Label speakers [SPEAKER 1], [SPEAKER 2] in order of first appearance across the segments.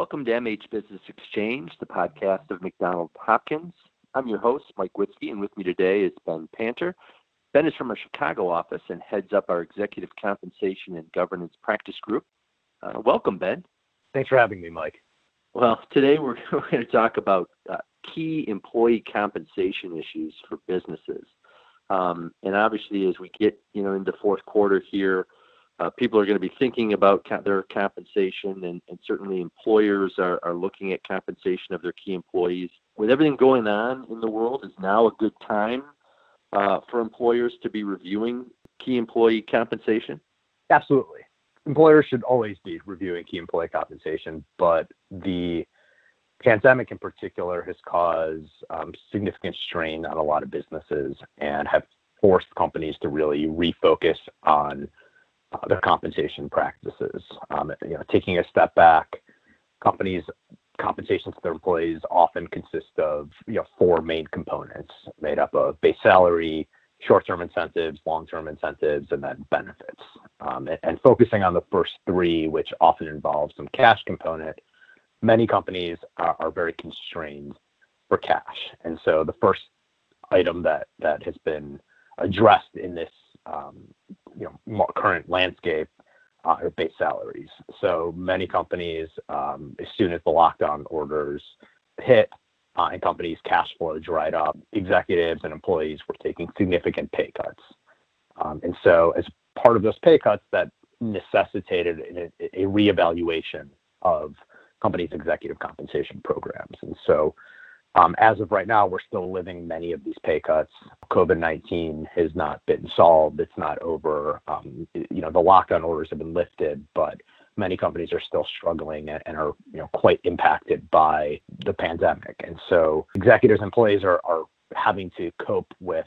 [SPEAKER 1] Welcome to MH Business Exchange, the podcast of McDonald Hopkins. I'm your host, Mike Witzke, and with me today is Ben Panter. Ben is from our Chicago office and heads up our executive compensation and governance practice group. Uh, welcome, Ben.
[SPEAKER 2] Thanks for having me, Mike.
[SPEAKER 1] Well, today we're, we're going to talk about uh, key employee compensation issues for businesses. Um, and obviously, as we get you know into fourth quarter here, uh, people are going to be thinking about ca- their compensation, and, and certainly employers are, are looking at compensation of their key employees. With everything going on in the world, is now a good time uh, for employers to be reviewing key employee compensation?
[SPEAKER 2] Absolutely. Employers should always be reviewing key employee compensation, but the pandemic in particular has caused um, significant strain on a lot of businesses and have forced companies to really refocus on their compensation practices. Um, you know, taking a step back, companies' compensation to their employees often consist of you know four main components made up of base salary, short-term incentives, long-term incentives, and then benefits. Um, and, focusing on the first three, which often involves some cash component, many companies are, very constrained for cash. And so the first item that that has been addressed in this you know current landscape uh, are base salaries. So many companies, um, as soon as the lockdown orders hit uh, and companies' cash flow dried up, executives and employees were taking significant pay cuts. Um, and so, as part of those pay cuts, that necessitated a, reevaluation of companies' executive compensation programs. Um, as of right now, we're still living many of these pay cuts. COVID 19 has not been solved. It's not over. Um, you know, the lockdown orders have been lifted, but many companies are still struggling and, are you know quite impacted by the pandemic. And so executives, and employees are, are having to cope with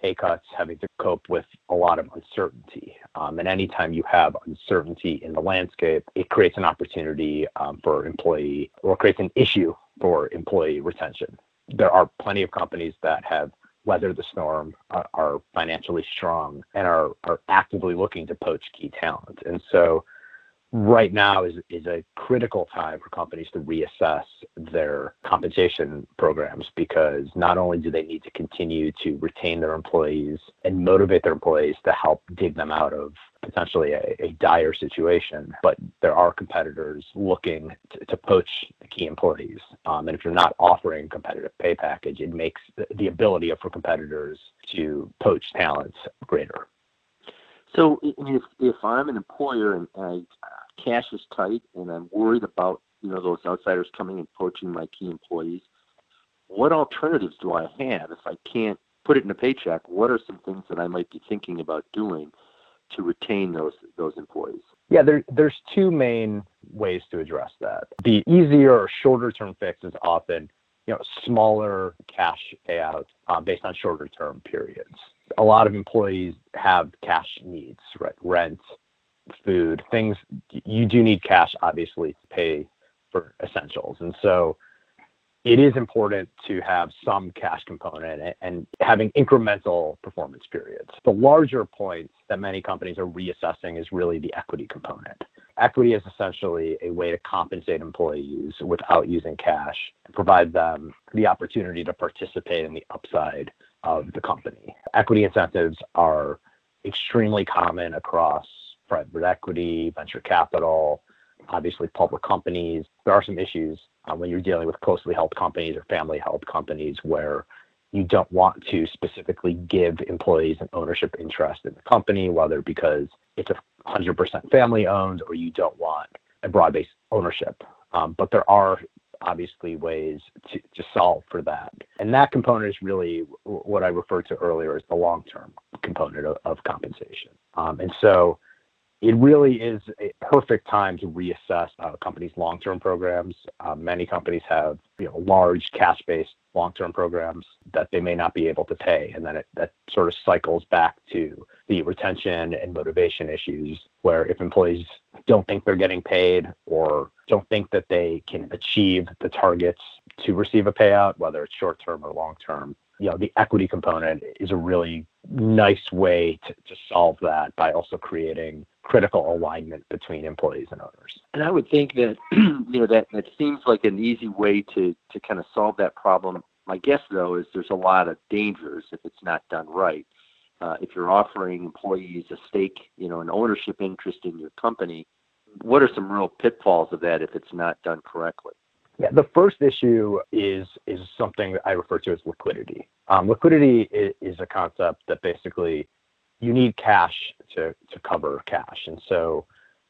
[SPEAKER 2] pay cuts, having to cope with a lot of uncertainty. Um, and anytime you have uncertainty in the landscape, it creates an opportunity for employee or creates an issue for employee retention. There are plenty of companies that have weathered the storm, are financially strong, and are, are actively looking to poach key talent. And so right now is a critical time for companies to reassess their compensation programs because not only do they need to continue to retain their employees and motivate their employees to help dig them out of potentially a, a dire situation, but there are competitors looking to, to poach key employees. Um, and if you're not offering competitive pay package, it makes the, the ability for competitors to poach talents greater.
[SPEAKER 1] So, if, if I'm an employer and I, cash is tight and I'm worried about you know those outsiders coming and poaching my key employees, what alternatives do I have if I can't put it in a paycheck? What are some things that I might be thinking about doing to retain those those employees?
[SPEAKER 2] Yeah, there, there's two main ways to address that. The easier or shorter term fix is often you know smaller cash payouts uh, based on shorter term periods a lot of employees have cash needs, right? Rent, food, things you do need cash obviously to pay for essentials. And so it is important to have some cash component and having incremental performance periods. The larger point that many companies are reassessing is really the equity component. Equity is essentially a way to compensate employees without using cash and provide them the opportunity to participate in the upside of the company. Equity incentives are extremely common across private equity, venture capital, obviously public companies. There are some issues uh, when you're dealing with closely held companies or family held companies where you don't want to specifically give employees an ownership interest in the company, whether because it's a 100% family owned or you don't want a broad based ownership. Um, but there are obviously ways to, to solve for that. And that component is really what I referred to earlier as the long term component of, of compensation. Um, and so it really is a perfect time to reassess a uh, companies' long-term programs. Uh, many companies have large cash-based long-term programs that they may not be able to pay, and then that sort of cycles back to the retention and motivation issues, where if employees don't think they're getting paid or don't think that they can achieve the targets to receive a payout, whether it's short-term or long-term, you know the equity component is a really nice way to, to solve that by also creating critical alignment between employees and owners.
[SPEAKER 1] And I would think that you know that that seems like an easy way to to kind of solve that problem. My guess though is there's a lot of dangers if it's not done right. Uh, if you're offering employees a stake, you know, an ownership interest in your company, what are some real pitfalls of that if it's not done correctly?
[SPEAKER 2] Yeah, the first issue is is something I refer to as liquidity. Um, liquidity is, a concept that basically you need cash to cover cash, and so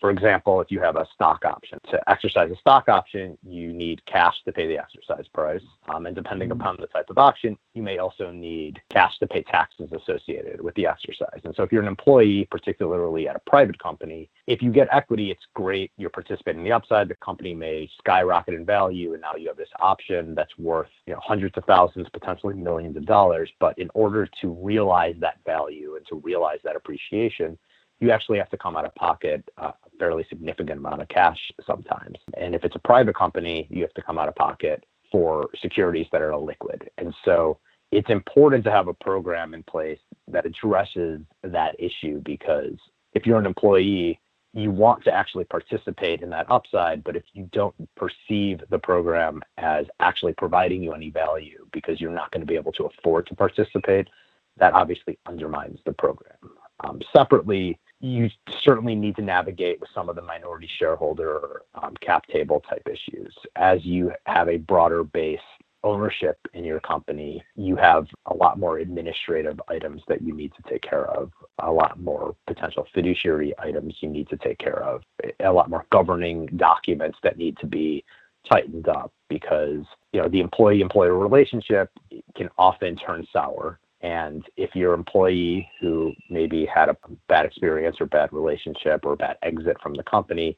[SPEAKER 2] for example, if you have a stock option, to exercise a stock option, you need cash to pay the exercise price. Um, and depending mm-hmm. upon the type of option, you may also need cash to pay taxes associated with the exercise. And so if you're an employee, particularly at a private company, if you get equity, it's great. You're participating in the upside. The company may skyrocket in value, and now you have this option that's worth you know hundreds of thousands, potentially millions of dollars. But in order to realize that value and to realize that appreciation, you actually have to come out of pocket a fairly significant amount of cash sometimes. And if it's a private company, you have to come out of pocket for securities that are liquid. And so it's important to have a program in place that addresses that issue because if you're an employee, you want to actually participate in that upside, but if you don't perceive the program as actually providing you any value because you're not going to be able to afford to participate, that obviously undermines the program. Um, separately, you certainly need to navigate with some of the minority shareholder um, cap table type issues. As you have a broader base ownership in your company, you have a lot more administrative items that you need to take care of, a lot more potential fiduciary items you need to take care of, a lot more governing documents that need to be tightened up because you know the employee employer relationship can often turn sour and if your employee who maybe had a bad experience or bad relationship or bad exit from the company,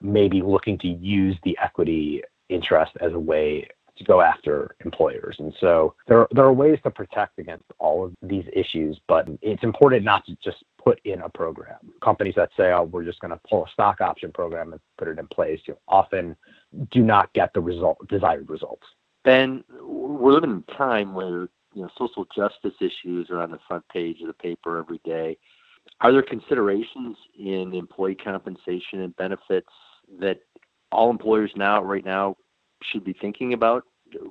[SPEAKER 2] may be looking to use the equity interest as a way to go after employers. And so there, there are ways to protect against all of these issues, but it's important not to just put in a program. Companies that say, oh, we're just going to pull a stock option program and put it in place, you know, often do not get the result desired results.
[SPEAKER 1] Ben, we're living in a time where you know social justice issues are on the front page of the paper every day. Are there considerations in employee compensation and benefits that all employers now right now should be thinking about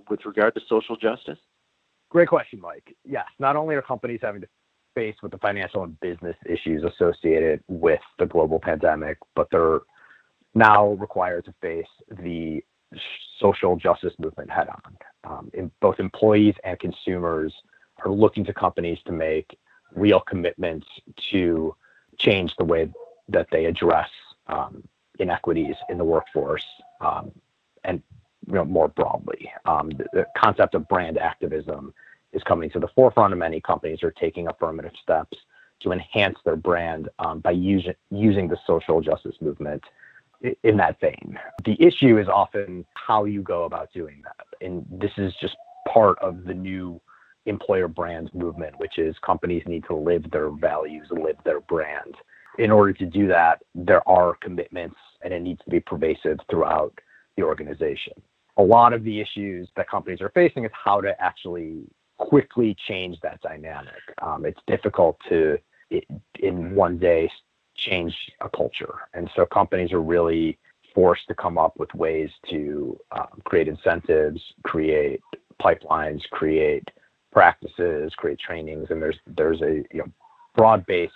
[SPEAKER 1] with regard to social justice?
[SPEAKER 2] Great question, Mike. Yes, not only are companies having to face with the financial and business issues associated with the global pandemic, but they're now required to face the social justice movement head on. Um, both employees and consumers are looking to companies to make real commitments to change the way that they address um, inequities in the workforce um, and more broadly. The, concept of brand activism is coming to the forefront, and many companies are taking affirmative steps to enhance their brand by using the social justice movement in that vein. The issue is often how you go about doing that. And this is just part of the new employer brand movement, which is companies need to live their values, live their brand. In order to do that, there are commitments and it needs to be pervasive throughout the organization. A lot of the issues that companies are facing is how to actually quickly change that dynamic. Um, it's difficult to, in one day, change a culture. And so companies are really forced to come up with ways to um, create incentives, create pipelines, create practices, create trainings, and there's there's a you know, broad-based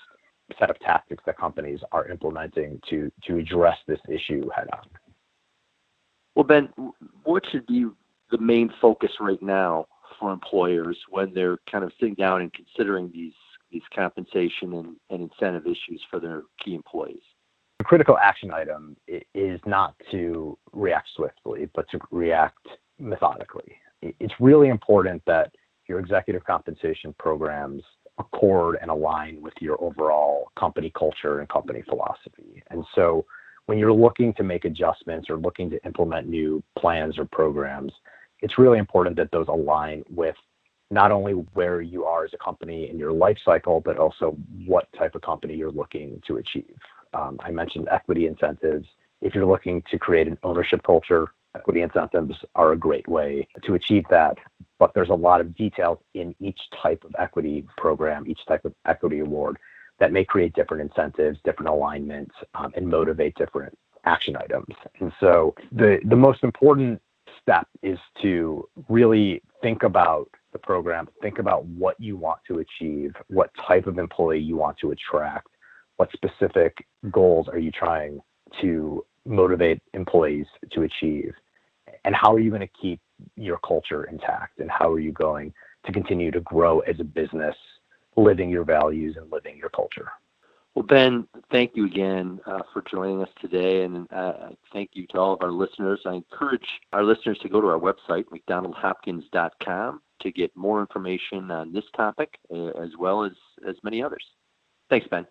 [SPEAKER 2] set of tactics that companies are implementing to to address this issue head on.
[SPEAKER 1] Well, Ben, what should be the main focus right now for employers when they're kind of sitting down and considering these these compensation and, and incentive issues for their key employees?
[SPEAKER 2] The critical action item is not to react swiftly, but to react methodically. It's really important that your executive compensation programs accord and align with your overall company culture and company philosophy. And so when you're looking to make adjustments or looking to implement new plans or programs, it's really important that those align with not only where you are as a company in your life cycle, but also what type of company you're looking to achieve. Um, I mentioned equity incentives. If you're looking to create an ownership culture, equity incentives are a great way to achieve that. but there's a lot of details in each type of equity program, each type of equity award that may create different incentives, different alignments, um, and motivate different action items. And so the, the most important step is to really think about program, think about what you want to achieve, what type of employee you want to attract, what specific goals are you trying to motivate employees to achieve, and how are you going to keep your culture intact, and how are you going to continue to grow as a business, living your values and living your culture.
[SPEAKER 1] Well, Ben, thank you again uh, for joining us today, and uh, thank you to all of our listeners. I encourage our listeners to go to our website, mcdonaldhopkins.com, to get more information on this topic uh, as well as, as many others. Thanks, Ben.